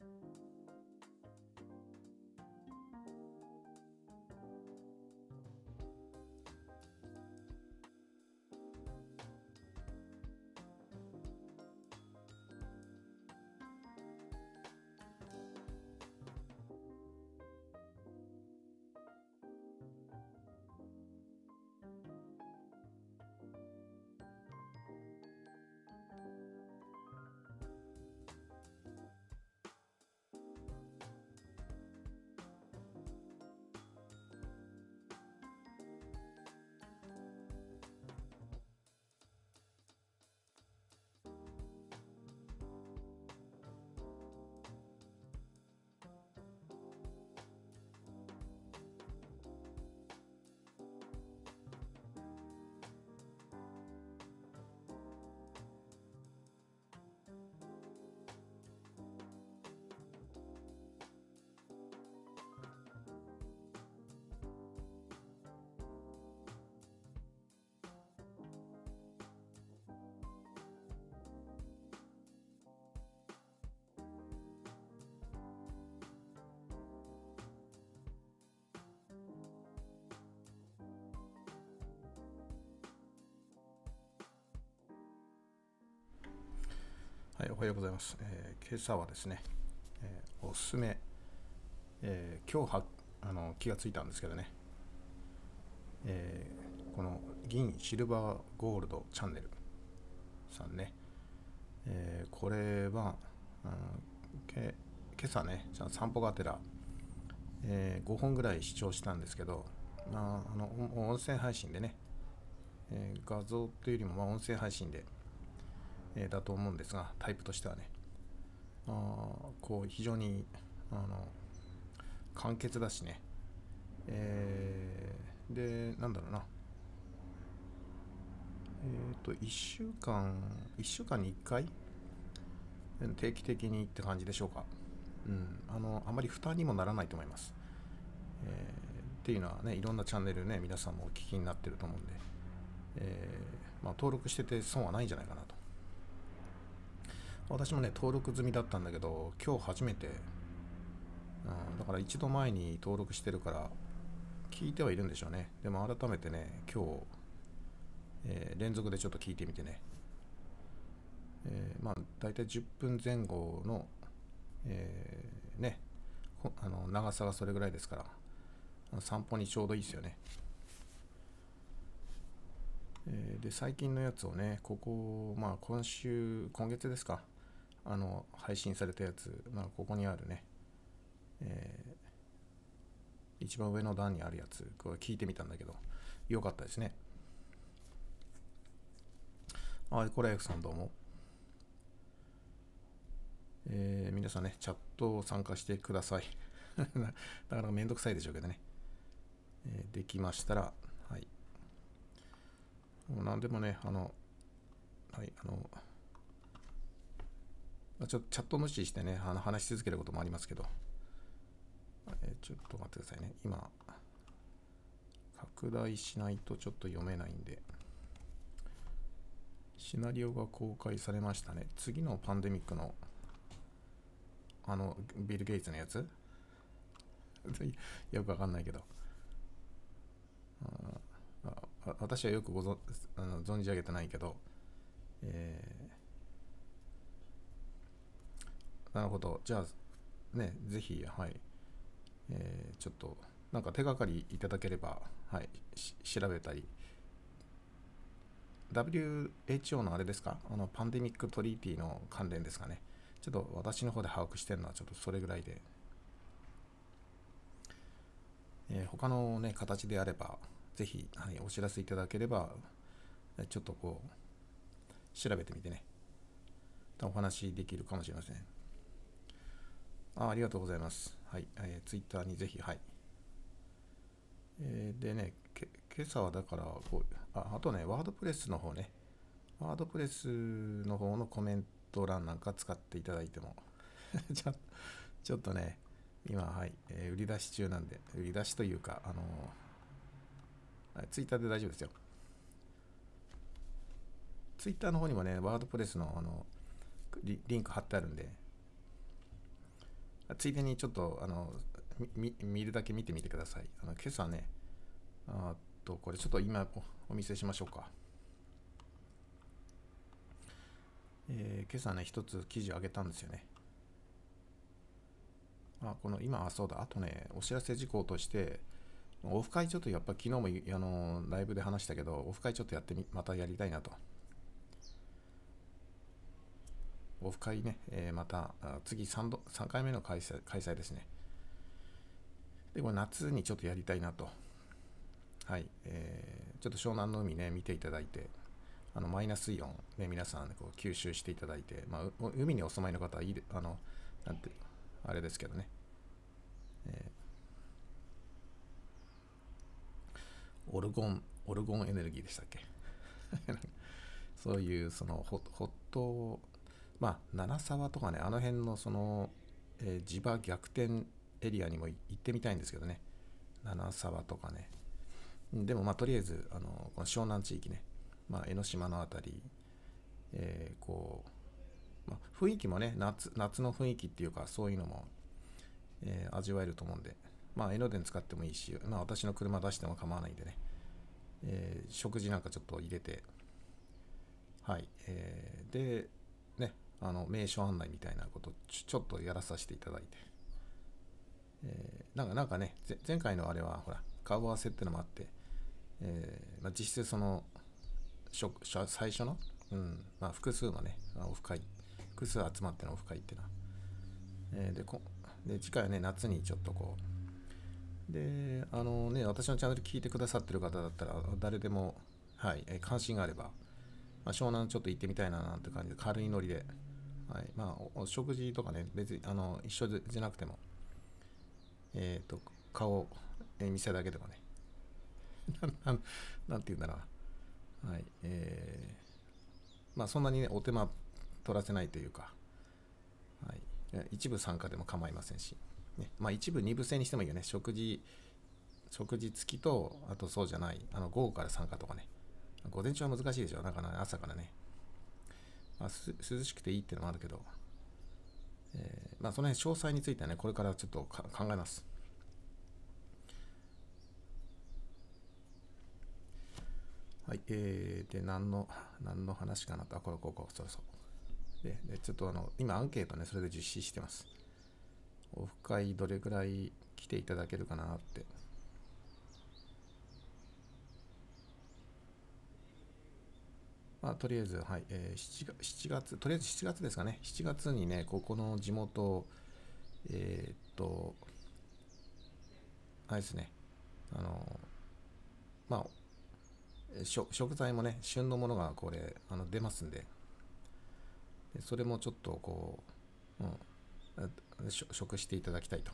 Bye. おはようございます。えー、今朝はですね、えー、おすすめ、え、今日はあの気がついたんですけどね、え、この銀シルバーゴールドチャンネルさんね、え、これは、うん、け今朝ね、散歩がてら、え、5本ぐらい視聴したんですけど、まあ、あの音声配信でね、え、画像というよりもまあ音声配信で、え、だと思うんですが、タイプとしてはね、あこう非常にあの簡潔だしね、えー、で、なんだろうな、えっ、ー、と、1週間、1週間に1回、定期的にって感じでしょうか。うん、あの、あまり負担にもならないと思います。えー、っていうのはね、いろんなチャンネルね、皆さんもお聞きになってると思うんで、えー、まあ、登録してて損はないんじゃないかなと。私もね、登録済みだったんだけど、今日初めて、うん、だから一度前に登録してるから、聞いてはいるんでしょうね。でも改めてね、今日、えー、連続でちょっと聞いてみてね、えー、まあ、大体10分前後の、えー、ね、あの長さがそれぐらいですから、散歩にちょうどいいですよね。えで、最近のやつをね、ここ、まあ今週、今月ですか、あの配信されたやつ、まあ、ここにあるね、えー、一番上の段にあるやつこれ聞いてみたんだけどよかったですね。あこれ F さんどうも。えー、皆さんねチャットを参加してください。だからめんどくさいでしょうけどね、えー、できましたらはい。もう何でもねあのはいあのまあちょっとチャット無視してね、あの話し続けることもありますけど、えー、ちょっと待ってくださいね。今、拡大しないとちょっと読めないんで、シナリオが公開されましたね。次のパンデミックの、あの、ビル・ゲイツのやつ？よくわかんないけど。あ私はよくごぞあの存じ上げてないけど、えーなるほど。じゃあ、ね、ぜひ、はい。えー、ちょっと、なんか手がかりいただければ、はい、調べたり。WHO のあれですか？あの、パンデミックトリーティーの関連ですかね。ちょっと私の方で把握してるのは、ちょっとそれぐらいで。えー、他のね、形であれば、ぜひ、はい、お知らせいただければ、ちょっとこう、調べてみてね、お話できるかもしれません。あありがとうございます。はい。えー、ツイッターにぜひ、はい。えー、でね、け今朝はだからこうあ、あとね、ワードプレスの方ね、ワードプレスの方のコメント欄なんか使っていただいても ちょ、ちょっとね、今、はい、えー、売り出し中なんで、売り出しというか、あのー、ツイッターで大丈夫ですよ。ツイッターの方にもね、ワードプレスのあのリリンク貼ってあるんで、ついでにちょっとあの見るだけ見てみてください。あの今朝ね、あとこれちょっと今お見せしましょうか。えー、今朝ね、一つ記事を上げたんですよね。あこの今、あそうだ、あとね、お知らせ事項として、オフ会ちょっとやっぱ昨日もあのライブで話したけど、オフ会ちょっとやってみ、またやりたいなと。オフ会ね、えー、また次 3, 度3回目の開催開催ですね。で、これ夏にちょっとやりたいなと。はい。えー、ちょっと湘南の海ね、見ていただいて、あのマイナス水温、ね、皆さん、こう吸収していただいて、まあ、海にお住まいの方はいいあの、なんて、あれですけどね。えー、オルゴン、オルゴンエネルギーでしたっけ？そういうそのホットまあ、七沢とかね、あの辺のその、えー、地場逆転エリアにも行ってみたいんですけどね、七沢とかね。でも、まあ、とりあえず、あのこの湘南地域ね、まあ、江ノ島の辺り、えー、こう、まあ、雰囲気もね夏、夏の雰囲気っていうか、そういうのも、えー、味わえると思うんで、まあ、江ノ電使ってもいいし、まあ、私の車出しても構わないんでね、えー、食事なんかちょっと入れて、はい、えー、で、あの名所案内みたいなことちちょっとやらさせていただいて、えー、なんかなんかね前回のあれはほら顔合わせってのもあって、えーまあ、実質その最初の、うんまあ、複数のねオフ会複数集まってのオフ会っていうのは、えー、でこで次回はね夏にちょっとこうであのね私のチャンネル聞いてくださってる方だったら誰でもはい関心があれば、まあ、湘南ちょっと行ってみたいななんて感じで軽いノリではい、まあお食事とかね別にあの一緒じゃなくてもえっ、ー、と顔、え見せだけでもね。なんなんて言うんだろうはい。えー、まあそんなにねお手間取らせないというか、はい、一部参加でも構いませんし、ね、まあ一部二部制にしてもいいよね。食事食事付きとあとそうじゃないあの午後から参加とかね。午前中は難しいでしょ。だから朝からね。まあ、涼しくていいっていうのもあるけど、えー、まあ、その辺詳細についてはね、これからちょっと考えます。はい、えー、で、何の、何の話かなと、あ、これ、ここ、そうそう。で、でちょっとあの、今アンケートね、それで実施してます。オフ会どれぐらい来ていただけるかなって。まあ、とりあえず、はい、えー、7, 7月、とりあえず7月ですかね、7月にね、ここの地元、えー、っと、あれですね、あの、まあ、食材もね、旬のものがこれ、あの出ますんで、でそれもちょっとこう、うん、食していただきたいと。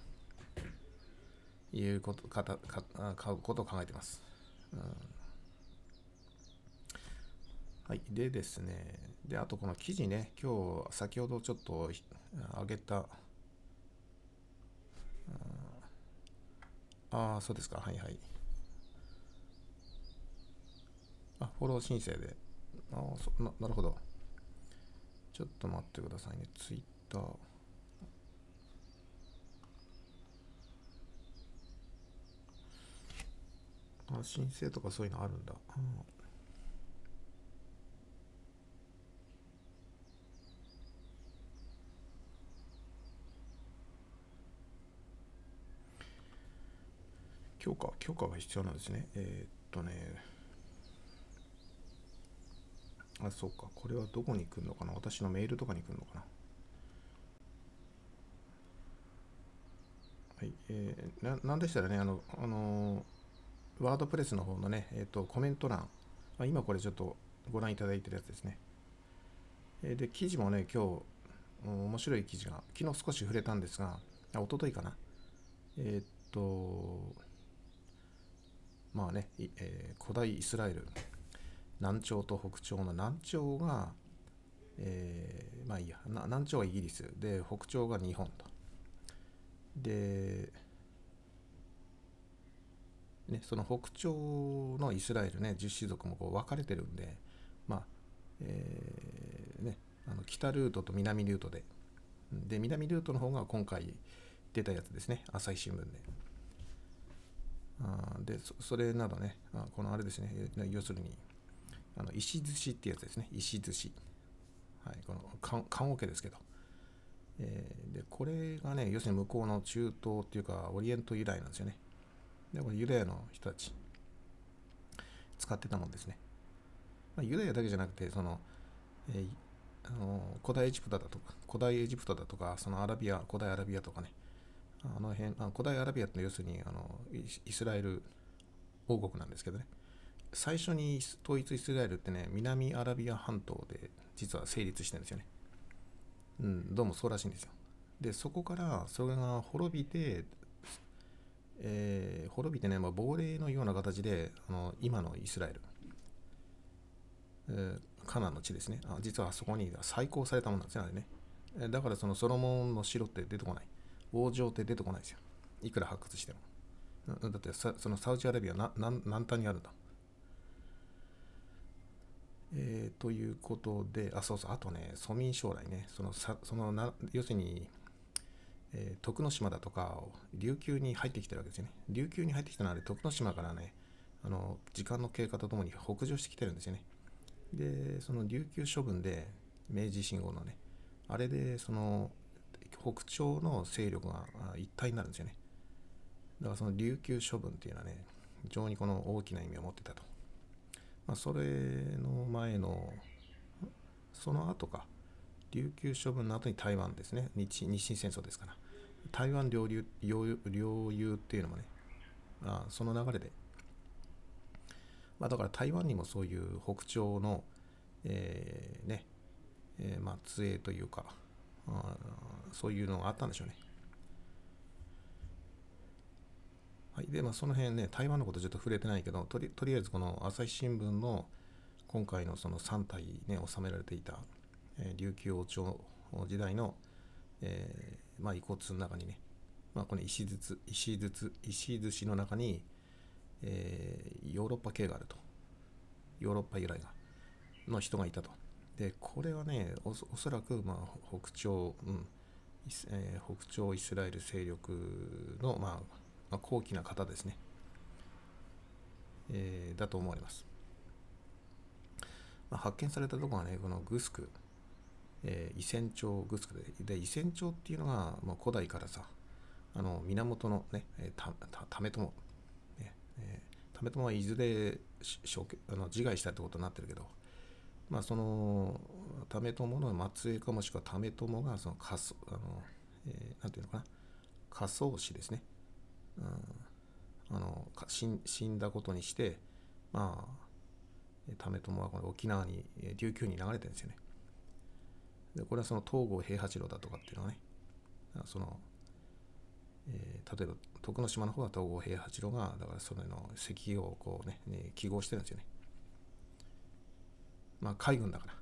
いうことかたか買うことを考えてます。うん。はい。でですね、で、あとこの記事ね、今日、先ほどちょっと上げた、ああ、そうですか。はいはい。あ、フォロー申請で。ああ、そななるほど。ちょっと待ってくださいね。ツイッター。あ申請とかそういうのあるんだ。うん許可、許可が必要なんですね。えー、っとね、あ、そうか。これはどこに来るのかな？私のメールとかに来るのかな？はい。えー、ななんでしたらね、あの、あのワードプレスの方のね、えー、っと、コメント欄、あ今これちょっとご覧いただいてるやつですね。えー、で、記事もね、今日、面白い記事が、昨日少し触れたんですが、あ、一昨日かな。えー、っと、まあね、えー、古代イスラエル南朝と北朝の南朝が、えー、まあいいや南朝はイギリスで北朝が日本と。で、ね、その北朝のイスラエルね十種族もこう分かれてるんでまあえー、ねあの北ルートと南ルートで。で南ルートの方が今回、出たやつですね朝日新聞で。あでそれなどねあこのあれですね要するにあの石寿司ってやつですね。石寿司はい。この棺桶ですけど。えー、でこれがね要するに向こうの中東っていうかオリエント由来なんですよね。でこれユダヤの人たち使ってたもんですね、まあ、ユダヤだけじゃなくてその、えー、あの古代エジプトだとか古代エジプトだとかそのアラビア古代アラビアとかね。あの辺古代アラビアって要するにあのイスラエル王国なんですけどね最初に統一イスラエルってね南アラビア半島で実は成立してるんですよねうん、どうもそうらしいんですよ。で、そこからそれが滅びて、えー、滅びてね、まあ、亡霊のような形で、あの今のイスラエル、えー、カナンの地ですねあ、実はあそこに再興されたものなんですね、あれね。だからそのソロモンの城って出てこない。王城って出てこないですよ。いくら発掘しても。だってそのサウジアラビアな南端にあるんだ。えー、ということで、あ、そうそう、あとね、蘇民将来ね、その、さそのな要するに、えー、徳之島だとか、琉球に入ってきてるわけですよね。琉球に入ってきたのは、徳之島からね、あの時間の経過とともに北上してきてるんですよね。で、その琉球処分で、明治維新後のね、あれで、その、北朝の勢力が一体になるんですよね。だからその琉球処分っていうのはね、非常にこの大きな意味を持ってたと。まあ、それの前の、その後か、琉球処分の後に台湾ですね、日日清戦争ですから、台湾領有領有っていうのもね、あその流れで、まあ、だから台湾にもそういう北朝の、えー、ね、えー、まあ、杖というか、そういうのがあったんでしょうね。はい、で、まあ、その辺ね、台湾のことちょっと触れてないけど、とりとりあえずこの朝日新聞の今回のその3体ね、収められていた、えー、琉球王朝時代の、えー、まあ、遺骨の中にね、まあ、この石筒、石筒、石寿司の中に、えー、ヨーロッパ系があると。ヨーロッパ由来が、の人がいたと。で、これはね、おそらく、まあ、北朝、うん、えー、北朝イスラエル勢力の、まあ、まあ、高貴な方ですね、えー、だと思われます。まあ、発見されたところはね、このグスク、えー、伊仙町グスクで、で伊仙町っていうのが、まあ、古代からさ、あの源のね、たた為朝、ねえー、為朝はいずれあの自害したってことになってるけど、まあ、その為朝の末裔かもしくは為朝がその仮あの、えー、なんていうのかな。仮想史ですね。うん、あの死んだことにしてまあ為朝はこの沖縄に琉球に流れてるんですよね。でこれはその東郷平八郎だとかっていうのはねその、えー、例えば徳之島の方は東郷平八郎がだからそれの石をこうねね記号してるんですよね。まあ海軍だから。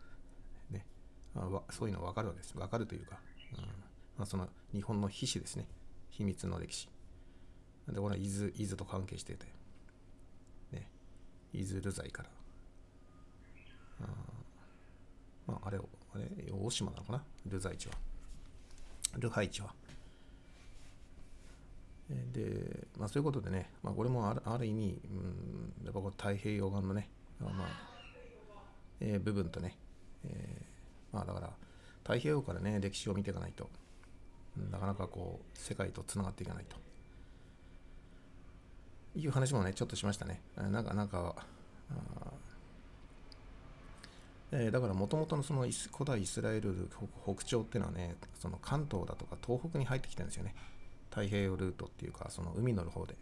ね、まあ、そういうの分かるわけです。分かるというか、うん。まあ、その日本の秘史ですね。秘密の歴史。で、これは伊豆、伊豆と関係してて、ね、伊豆ルザイから、あまあ、あれ、あれ、大島なのかな？ルザイチは。ルハイチは。で、まあ、そういうことでね、まあ、これもあるある意味、うん、やっぱこ太平洋岸のね、まあ、えー、部分とね、えー、まあだから、太平洋からね、歴史を見ていかないと、なかなかこう、世界とつながっていかないと。いう話もね、ちょっとしましたね。なんか、なんか、え、だからもともとのその古代イスラエル北朝っていうのはね、その関東だとか東北に入ってきてるんですよね。太平洋ルートっていうか、その海の方で。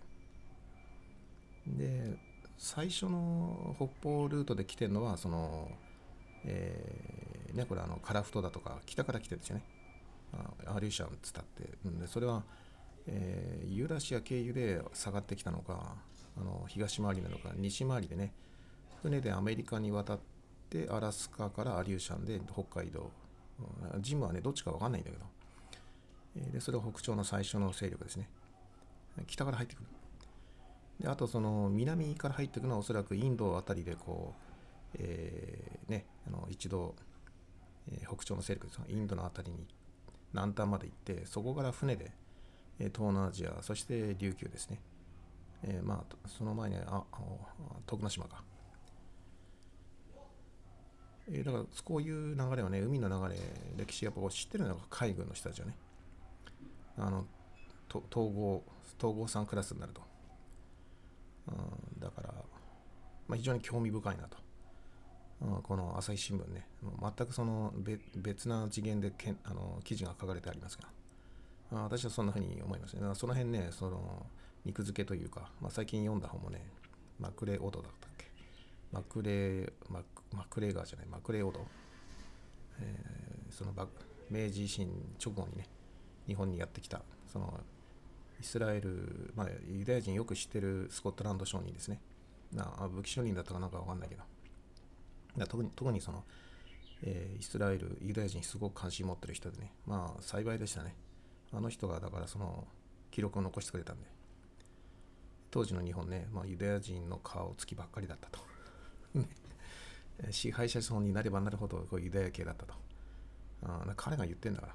で、最初の北方ルートで来てるのは、その、えー、ね、これあの、カラフトだとか、北から来てるんですよね。アリューシャンつったって。んで、それは、えー、ユーラシア経由で下がってきたのかあの東回りなのか西回りでね船でアメリカに渡ってアラスカからアリューシャンで北海道ジムはねどっちか分かんないんだけど、えー、でそれが北朝の最初の勢力ですね北から入ってくるであとその南から入っていくのはおそらくインドあたりでこう、えー、ねあの一度、えー、北朝の勢力ですインドのあたりに南端まで行ってそこから船でえ東南アジア、そして琉球ですね。えー、まあ、その前に、あ、あ徳之島か。えー、だから、こういう流れはね、海の流れ、歴史やっぱ知ってるのが海軍の人たちはね。あの、統合、統合3クラスになると。うん、だから、まあ、非常に興味深いなと。うん、この朝日新聞ね、全くその別な次元でけんあの記事が書かれてありますが、あ私はそんなふうに思いますね。その辺ね、その肉付けというか、まあ、最近読んだ本もね、マクレーオドだったっけ？マクレー、ママクレーガーじゃない、マクレーオド。えー、その明治維新直後にね、日本にやってきた、そのイスラエル、まあ、ユダヤ人よく知ってるスコットランド商人ですね。な武器商人だったかなんかわかんないけど。特に特にその、えー、イスラエル、ユダヤ人すごく関心持ってる人でね、まあ幸いでしたね。あの人がだからその記録を残してくれたんで、当時の日本ね、まあ、ユダヤ人の顔つきばっかりだったと。支配者層になればなるほどこうユダヤ系だったと。あ彼が言ってんだから。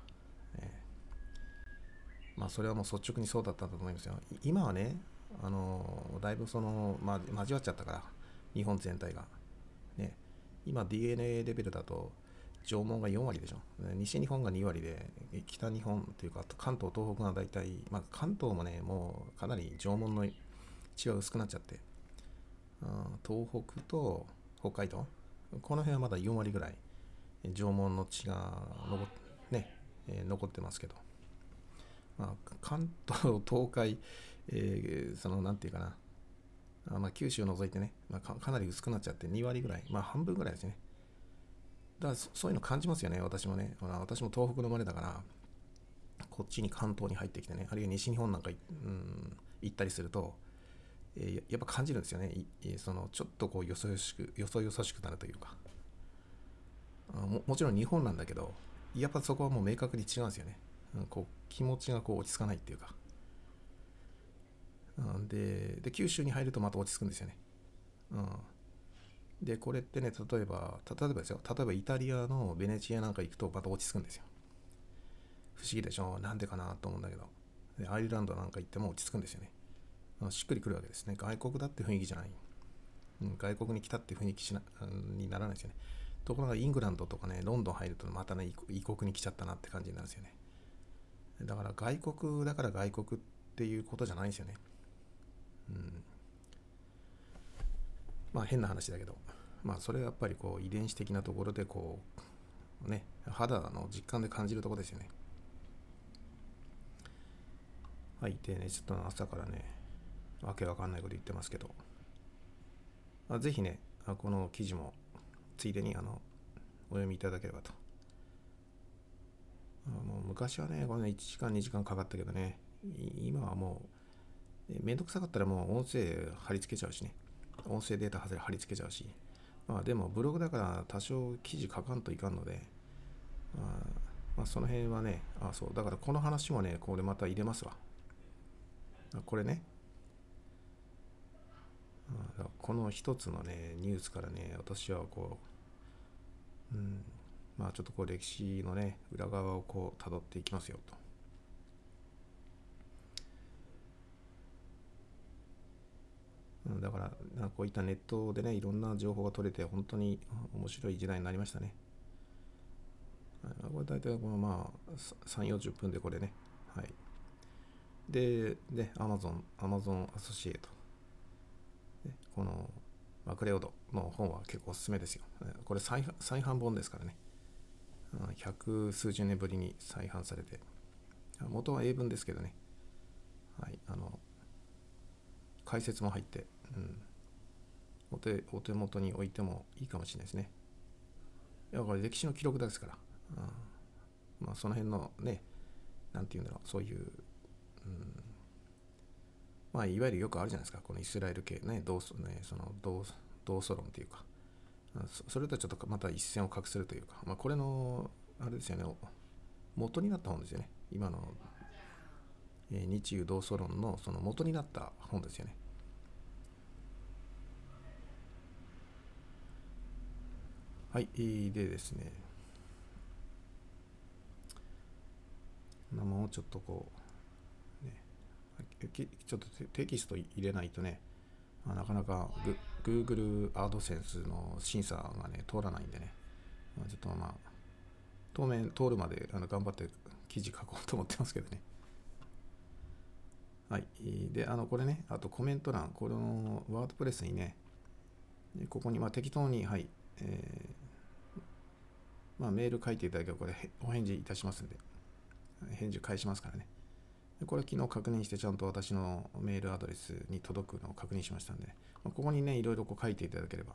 まあそれはもう率直にそうだったと思いますよ。今はね、あのだいぶその、まあ、交わっちゃったから、日本全体が。ね、今 DNA レベルだと縄文が4割でしょ。西日本が2割で、北日本というか関東、東北が大体、まあ、関東もね、もうかなり縄文の血が薄くなっちゃって、東北と北海道、この辺はまだ4割ぐらい縄文の血が残,、ね、残ってますけど、まあ、関東、東海、えー、そのなんていうかな、あまあ、九州を除いてね、まあか、かなり薄くなっちゃって2割ぐらい、まあ半分ぐらいですね。だからそういうの感じますよね、私もね。私も東北の生まれだから、こっちに関東に入ってきてね、あるいは西日本なんか、うん、行ったりすると、えー、やっぱ感じるんですよね。そのちょっとこうよそよしく、よそよそしくなるというかあも。もちろん日本なんだけど、やっぱそこはもう明確に違うんですよね。こう気持ちがこう落ち着かないっていうか。でで、九州に入るとまた落ち着くんですよね。うん、で、これってね、例えば、例えばですよ、例えばイタリアのベネチアなんか行くとまた落ち着くんですよ。不思議でしょ？なんでかなと思うんだけど。で、アイルランドなんか行っても落ち着くんですよね。しっくりくるわけですね。外国だって雰囲気じゃない。うん、外国に来たって雰囲気しなにならないですよね。ところがイングランドとかね、ロンドン入るとまたね、異国に来ちゃったなって感じになるんですよね。だから外国だから外国っていうことじゃないんですよね。うん。まあ変な話だけど、まあそれはやっぱりこう遺伝子的なところでこう、ね、肌の実感で感じるところですよね。はい、でね、ちょっと朝からね、わけわかんないこと言ってますけど、あぜひね、この記事もついでにあのお読みいただければと。もう昔はね、この1時間、2時間かかったけどね、今はもう、めんどくさかったらもう音声貼り付けちゃうしね、音声データ貼り付けちゃうし、まあでもブログだから多少記事書かんといかんので、まあ、まあ、その辺はね、あ、そう、だからこの話もね、これまた入れますわ。これね、この一つのね、ニュースからね、私はこう、うん、まあちょっとこう歴史のね、裏側をこう辿っていきますよと。だから、こういったネットでね、いろんな情報が取れて、本当に面白い時代になりましたね。これ大体このまあ、3、40分でこれね。はい。で、で、Amazon、Amazon アソシエイト。このマクレオドの本は結構おすすめですよ。これ再再版本ですからね。百数十年ぶりに再版されて。元は英文ですけどね。はい、あの、解説も入って、うん、お手お手元に置いてもいいかもしれないですね。いや、これ歴史の記録ですから。うん、まあ、その辺のね、なんていうんだろう、そういう、うんまあ、いわゆるよくあるじゃないですか、このイスラエル系ね、同ねその同同祖論というかそ、れとはちょっとまた一線を画するというか、まあ、これの、あれですよね、元になった本ですよね、今の、えー、日中同祖論のその元になった本ですよね。はい、でですね、もうちょっとこう、ね、ちょっとテキスト入れないとね、まあ、なかなか Google AdSense の審査がね、通らないんでね、まあ、ちょっとまあ、当面通るまであの頑張って記事書こうと思ってますけどね。はい。で、あの、これね、あとコメント欄、このワードプレスにね、ここにまあ適当に、はい、えー、まあ、メール書いていただければ、これお返事いたしますんで、返事返しますからね。これ昨日確認してちゃんと私のメールアドレスに届くのを確認しましたんで、ここにね、いろいろこう書いていただければ、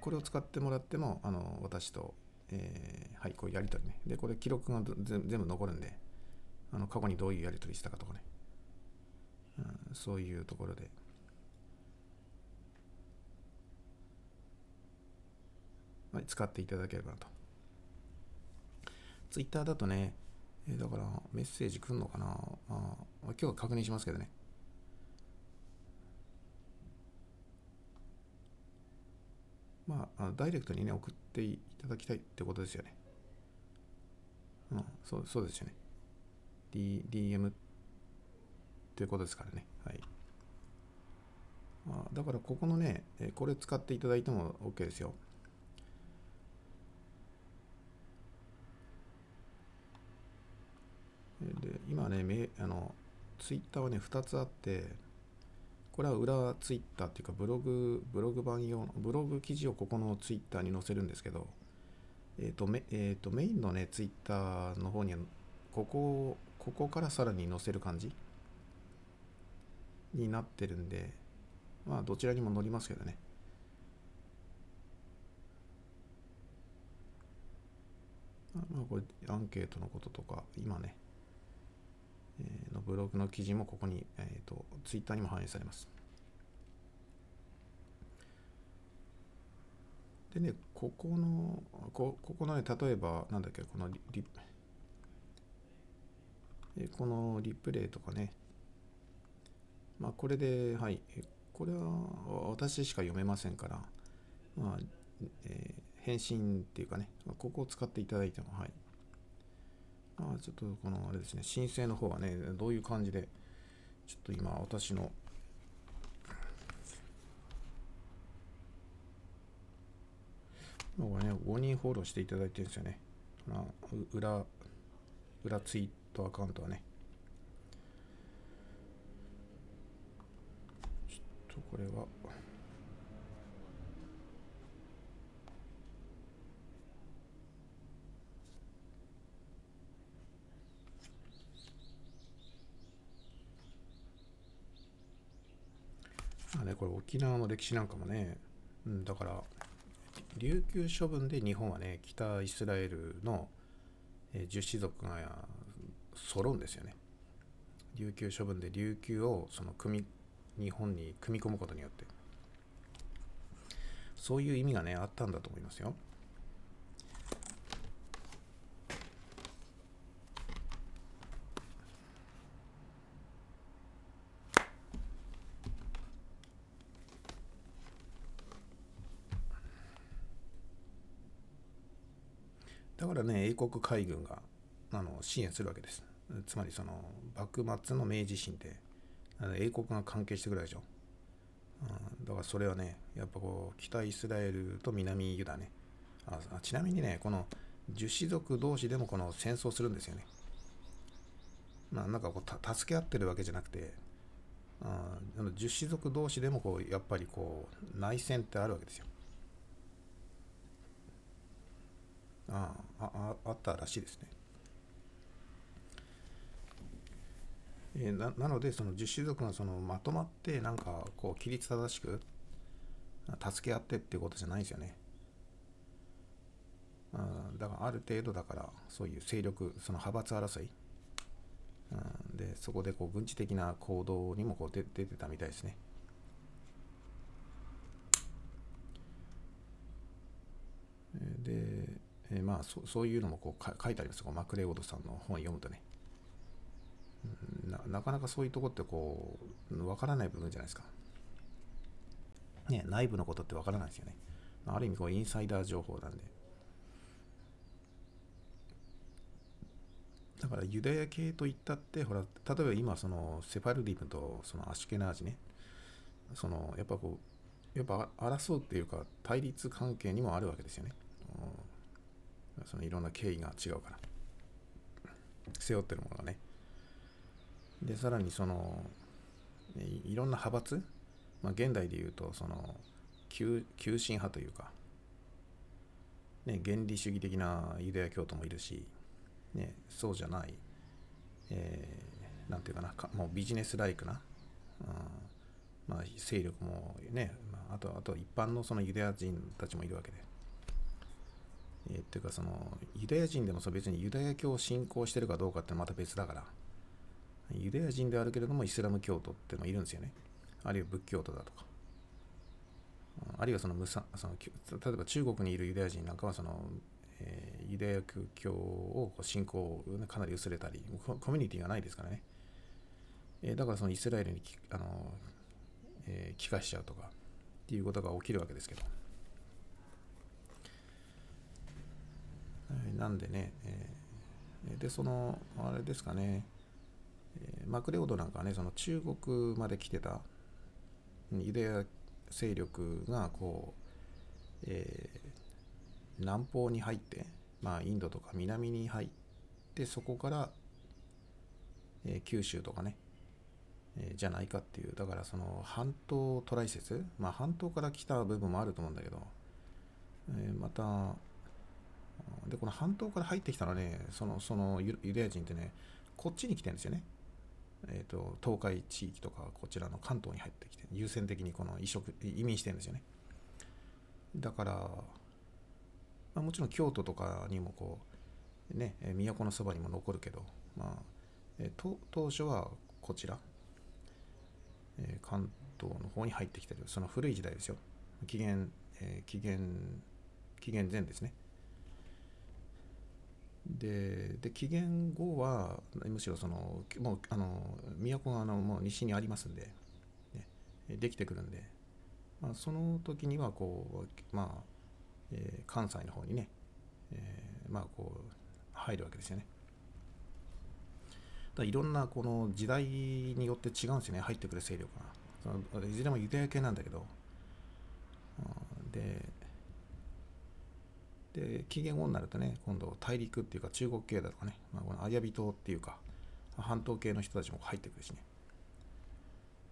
これを使ってもらっても、あの私と、えー、はい、こうやり取りね。で、これ記録が全部残るんで、あの過去にどういうやり取りしたかとかね、うん、そういうところで、はい、使っていただければなと。ツイッターだとね、えー、だからメッセージ来るのかな、まあ、今日は確認しますけどね。まあ、あダイレクトにね、送っていただきたいってことですよね。うん、そうそうですよね。D、DM っていうことですからね。はい。まあ、だからここのね、これ使っていただいても OK ですよ。で今ねあのツイッターはね2つあってこれは裏ツイッターっていうかブログブログ版用のブログ記事をここのツイッターに載せるんですけどえっ、ー、とメ,、えーと、メインのねツイッターの方にはここここからさらに載せる感じ？になってるんでまあどちらにも載りますけどね。まあこれアンケートのこととか今ねのブログの記事もここに、えーと、ツイッターにも反映されます。でね、ここの、こここのね、例えば、なんだっけ、このリリえこのリプレイとかね、まあ、これで、はい、これは私しか読めませんから、まあ、えー、返信っていうかね、ここを使っていただいても、はい、あちょっとこのあれですね、申請の方はね、どういう感じで、ちょっと今私の、今はね、5人フォローしていただいてるんですよね。あ、裏、裏ツイートアカウントはね。ちょっとこれは、まあね、これ沖縄の歴史なんかもね、うん、だから、琉球処分で日本はね、北イスラエルの、えー、十子族が揃うんですよね。琉球処分で琉球をその組日本に組み込むことによって。そういう意味がね、あったんだと思いますよ。国海軍があの支援するわけです。つまりその幕末の明治維新って英国が関係してくるでしょ。うん、だからそれはね、やっぱこう北イスラエルと南ユダね。あちなみにね、この樹脂族同士でもこの戦争するんですよね。まあ、なんかこう助け合ってるわけじゃなくて、あの樹脂族同士でもこうやっぱりこう内戦ってあるわけですよ。あああったらしいですね。えー、ななのでその十種族がそのまとまってなんかこう規律正しく助け合ってっていうことじゃないですよね。あだからある程度だからそういう勢力その派閥争い、うん、でそこでこう軍事的な行動にもこう出出てたみたいですね。でえー、まあそそういうのもこう書いてありますマクレオードさんの本を読むとね。ななかなかそういうとこってこう分からない部分じゃないですか。ね内部のことって分からないですよね。ある意味こうインサイダー情報なんで。だからユダヤ系といったってほら例えば今そのセファルディムとそのアシュケナージね。そのやっぱこうやっぱ争うっていうか対立関係にもあるわけですよね、そのいろんな経緯が違うから。背負ってるものがね。でさらにそのいろんな派閥、まあ、現代でいうとその急急進派というか、ね、原理主義的なユダヤ教徒もいるし。ね、そうじゃない、えー、なんていうかな。か、もうビジネスライクな、うん。まあ、勢力もね、まあ、あとあと一般のそのユダヤ人たちもいるわけで。えー、っていうかそのユダヤ人でもそう別にユダヤ教を信仰してるかどうかってまた別だから。ユダヤ人であるけれどもイスラム教徒ってのもいるんですよね。あるいは仏教徒だとか。あるいはその無その例えば中国にいるユダヤ人なんかはそのえー、ユダヤ教を信仰をかなり薄れたりコミュニティがないですからね、えー、だからそのイスラエルにあの、えー、帰化しちゃうとかっていうことが起きるわけですけど、なんでね、えー、でそのあれですかね、えー、マクレオドなんかねその中国まで来てたユダヤ勢力がこう、えー、南方に入って、まあ、インドとか南に入ってそこから、えー、九州とかね、えー、じゃないかっていうだからその半島トライ説まあ半島から来た部分もあると思うんだけど、え、またでこの半島から入ってきたらねそのそのユダヤ人ってねこっちに来てるんですよね。えーと、東海地域とかこちらの関東に入ってきて優先的にこの移植移民してるんですよね。だからまあ、もちろん京都とかにもこうね都のそばにも残るけど、まあ、え当初はこちら、えー、関東の方に入ってきてるその古い時代ですよ。紀元、えー、紀元紀元前ですね。でで紀元後はむしろそのもうあの都があのもう西にありますんで、ね、できてくるんで、まあ、その時にはこうまあえー、関西の方にね、えー、まあこう入るわけですよね。だいろんなこの時代によって違うんですよね入ってくる勢力が。いずれもユダヤ系なんだけど、でで紀元後になるとね今度大陸っていうか中国系だとかね、まあ、このアヤビ島っていうか半島系の人たちも入ってくるしね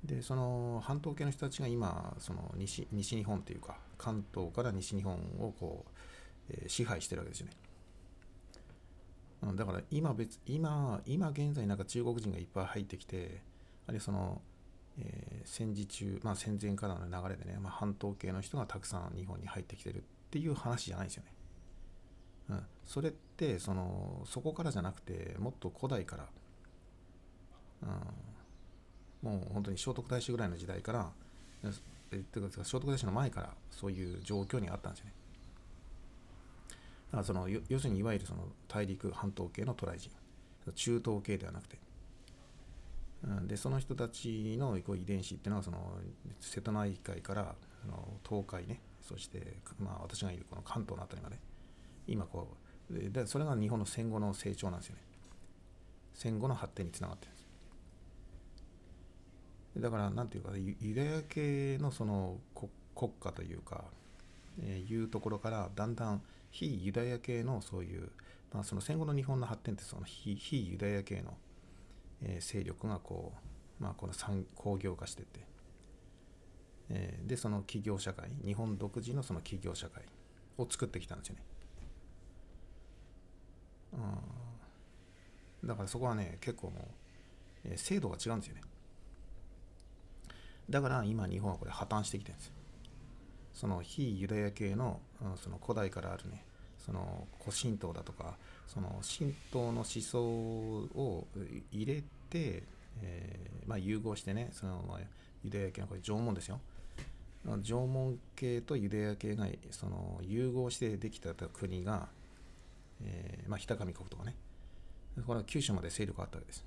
でその半島系の人たちが今その西西日本というか関東から西日本をこう、えー、支配してるわけですよね。だから今別今今現在なんか中国人がいっぱい入ってきてあるいはその、えー、戦時中、まあ、戦前からの流れでね、まあ、半島系の人がたくさん日本に入ってきてるっていう話じゃないですよね。それってそのそこからじゃなくてもっと古代から、うん、もう本当に聖徳太子ぐらいの時代から、えっていうか聖徳太子の前からそういう状況にあったんですよね。だからその要するにいわゆるその大陸半島系の渡来人。中東系ではなくて、うん、でその人たちのこう遺伝子っていうのはその瀬戸内海からあの東海ね。そして、まあ、私がいるこの関東の辺りまで。今こうでそれが日本の戦後の成長なんですよね戦後の発展につながってるんですだから何ていうかユダヤ系のその国家というか、えー、いうところからだんだん非ユダヤ系のそういう、まあ、その戦後の日本の発展ってその非非ユダヤ系の、えー、勢力がこう、まあ、この産工業化してって、えー、でその企業社会日本独自のその企業社会を作ってきたんですよね。うん、だからそこはね結構もう、えー、制度が違うんですよね。だから今日本はこれ破綻してきてるんですよ。その非ユダヤ系のうんその古代からあるねその古神道だとかその神道の思想を入れて、えー、まあ、融合してねその、ユダヤ系のこれ縄文ですよ縄文系とユダヤ系がその融合してできた国が、えー、まあ、北上国とかねこれは九州まで勢力があったわけです。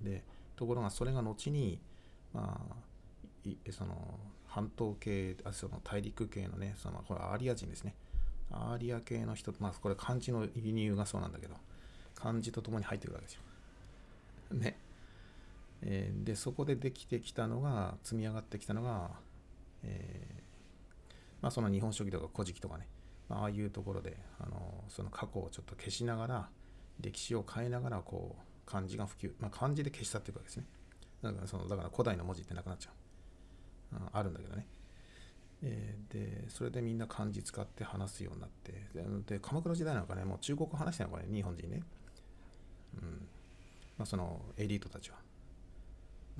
でところがそれが後にまあ、その半島系あその大陸系のねそのこれアーリア人ですねアーリア系の人まあこれ漢字の輸入がそうなんだけど漢字とともに入ってくるわけですよ。ね。えー、でそこでできてきたのが積み上がってきたのが、えー、まあ、その日本書紀とか古事記とかね、あ、あいうところであのその過去をちょっと消しながら歴史を変えながらこう漢字が普及、まあ、漢字で消したっていうかですね。だからそのだから古代の文字ってなくなっちゃう、うん、あるんだけどね、えー、でそれでみんな漢字使って話すようになってで鎌倉時代なんかねもう中国話してるのこれ日本人ね、うん。まあ、そのエリートたちは。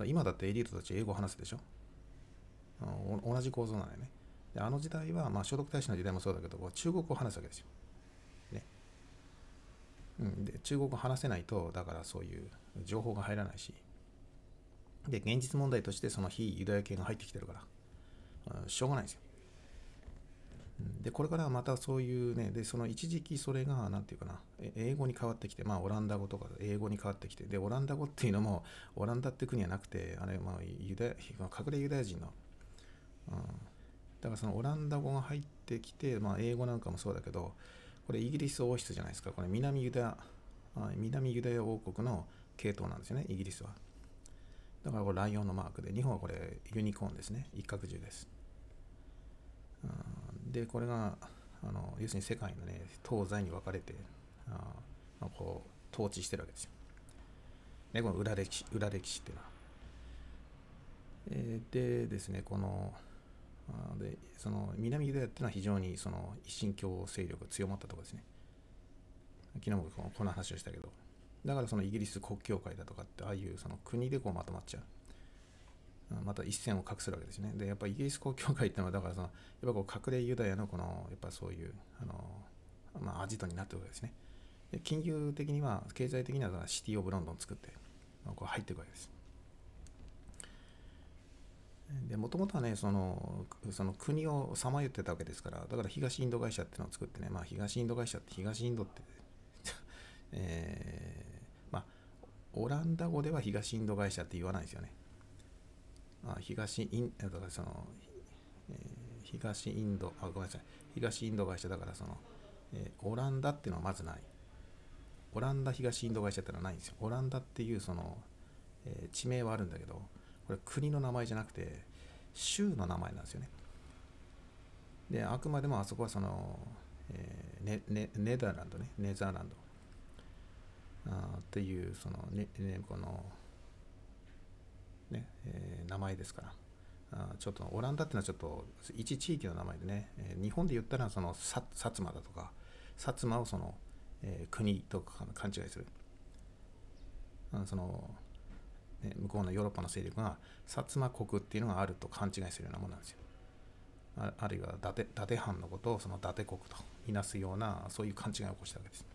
今だってエリートたち英語話すでしょ。同じ構造なのよね。であの時代は、まあ、聖徳太子の時代もそうだけど中国語を話すわけですよ、ね。うん、で中国語を話せないとだからそういう情報が入らないし。で現実問題としてその非ユダヤ系が入ってきてるから、うん、しょうがないんですよ。でこれからまたそういうねでその一時期それが何て言うかな英語に変わってきてまあオランダ語とか英語に変わってきてでオランダ語っていうのもオランダって国はなくてあれまあユダヤ隠れユダヤ人の、うん、だからそのオランダ語が入ってきてまあ英語なんかもそうだけどこれイギリス王室じゃないですか。これ南ユダヤ南ユダヤ王国の系統なんですよねイギリスは。だからこれライオンのマークで日本はこれユニコーンですね。一角獣です、うん。でこれがあの要するに世界のね東西に分かれてあこう統治してるわけですよ。ね、この裏歴史裏歴史っていうのは。えー、でですねこのでその南ユダヤっていうのは非常にその一神教勢力が強まったところですね。昨日もこの話をしたけどだからそのイギリス国教会だとかってああいうその国でこうまとまっちゃう。また一線を画するわけですね。で、やっぱりイギリス公教会っていうのは、だからその、やっぱこう隠れユダヤのこの、やっぱそういう、あの、まあ、アジトになってるわけですね。で金融的には、経済的にはシティ・オブ・ロンドンを作って、こう入っていくわけです。で、もともとはね、その、その国をさまよってたわけですから、だから東インド会社っていうのを作ってね、まあ東インド会社って東インドって、えー、まあ、オランダ語では東インド会社って言わないですよね。あ東インだからその、えー、東インドあごめんなさい。東インド会社だからその、えー、オランダっていうのはまずない。オランダ東インド会社ってのはないんですよ。オランダっていうその、えー、地名はあるんだけどこれ国の名前じゃなくて州の名前なんですよねであくまでもあそこはその、えー、ネネネダーランドねネザーランドあっていうそのね、ね、このね、えー、名前ですから。あちょっとオランダっていうのはちょっと一地域の名前でね、えー、日本で言ったらその薩摩だとか、薩摩をその、えー、国とか勘違いする。あそのね、向こうのヨーロッパの勢力が薩摩国っていうのがあると勘違いするようなものなんですよ。ああるいは伊達伊達藩のことをその伊達国とみなすようなそういう勘違いを起こしたわけです。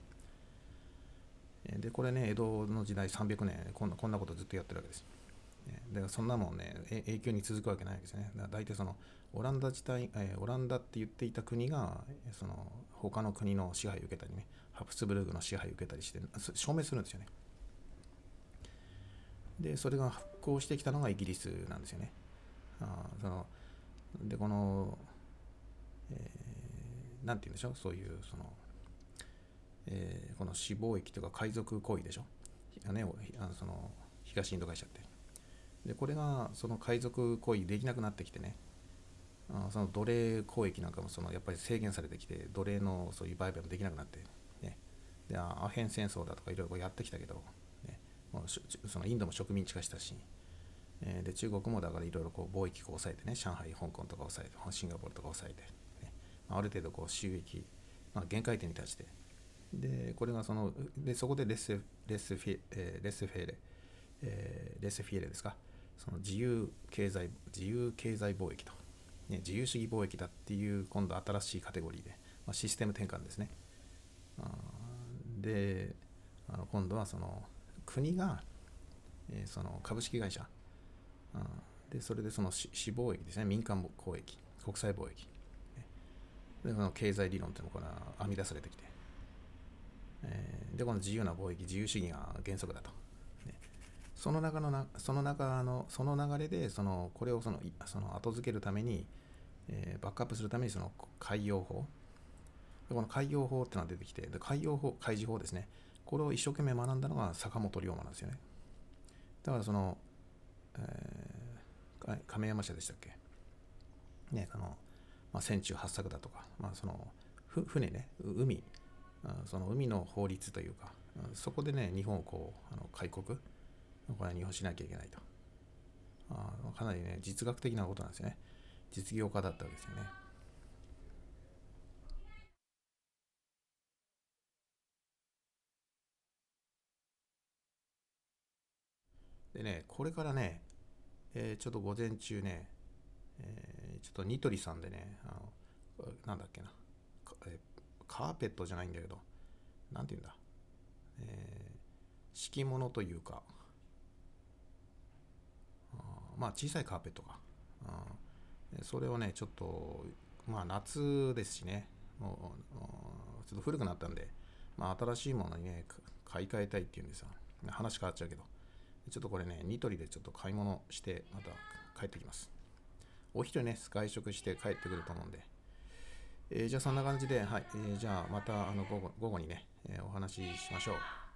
で、これね、江戸の時代300年こんな、こんなことずっとやってるわけです。だからそんなもんね、影響に続くわけないわけですね。だから大体その、オランダ自体、えー、オランダって言っていた国が、その、他の国の支配を受けたりね、ハプスブルグの支配を受けたりして、証明するんですよね。で、それが復興してきたのがイギリスなんですよね。あそので、この、えー、て言うんでしょう、そういう、その、えー、この死亡域というか海賊行為でしょ？ね、あのその東インド会社って。でこれがその海賊行為できなくなってきてねあその奴隷交易なんかもそのやっぱり制限されてきて奴隷のそういう売買もできなくなって、ね、でアヘン戦争だとかいろいろやってきたけど、そのインドも植民地化したし、えー、で中国もだからいろいろこう貿易を抑えてね上海香港とか抑えてシンガポールとか抑えて、ね、ある程度こう収益、まあ、限界点に達してでこれがそのでそこでレスレスフィ、えー、レスフェーレ、えー、レスフィエレですか？その自由経済自由経済貿易と、ね、自由主義貿易だっていう今度新しいカテゴリーで、まあ、システム転換ですね。であの今度はその国が、えー、その株式会社。うん。でそれでその私貿易ですね。民間交易国際貿易。でその経済理論っていうのが編み出されてきて、えー、でこの自由な貿易自由主義が原則だと。その中のなその中のその流れでそのこれをそのその後付けるために、えー、バックアップするためにその海洋法。この海洋法っていうのが出てきて海洋法海事法ですね。これを一生懸命学んだのが坂本龍馬なんですよね。だからその、えー、亀山社でしたっけ？ね、あの、まあ、船中八策だとか、まあ、その、船ね、海、その海の法律というか、そこでね、日本をこう、あの開国、これは日本しなきゃいけないと。あかなりね、実学的なことなんですよね。実業家だったわけですよね。でね、これからね、えー、ちょっと午前中ね、えー、ちょっとニトリさんでね、あのなんだっけな、えカーペットじゃないんだけど、なんて言うんだ、えー、敷物というか、まあ小さいカーペットか。あそれをね、ちょっと、まあ夏ですしね、もうちょっと古くなったんで、まあ新しいものにね、買い替えたいっていうんですよ。話変わっちゃうけど。ちょっとこれね、ニトリでちょっと買い物して、また帰ってきます。お昼ね、外食して帰ってくると思うんで。えー、じゃあそんな感じで、はい。えー、じゃあまたあの午後午後にね、えー、お話ししましょう。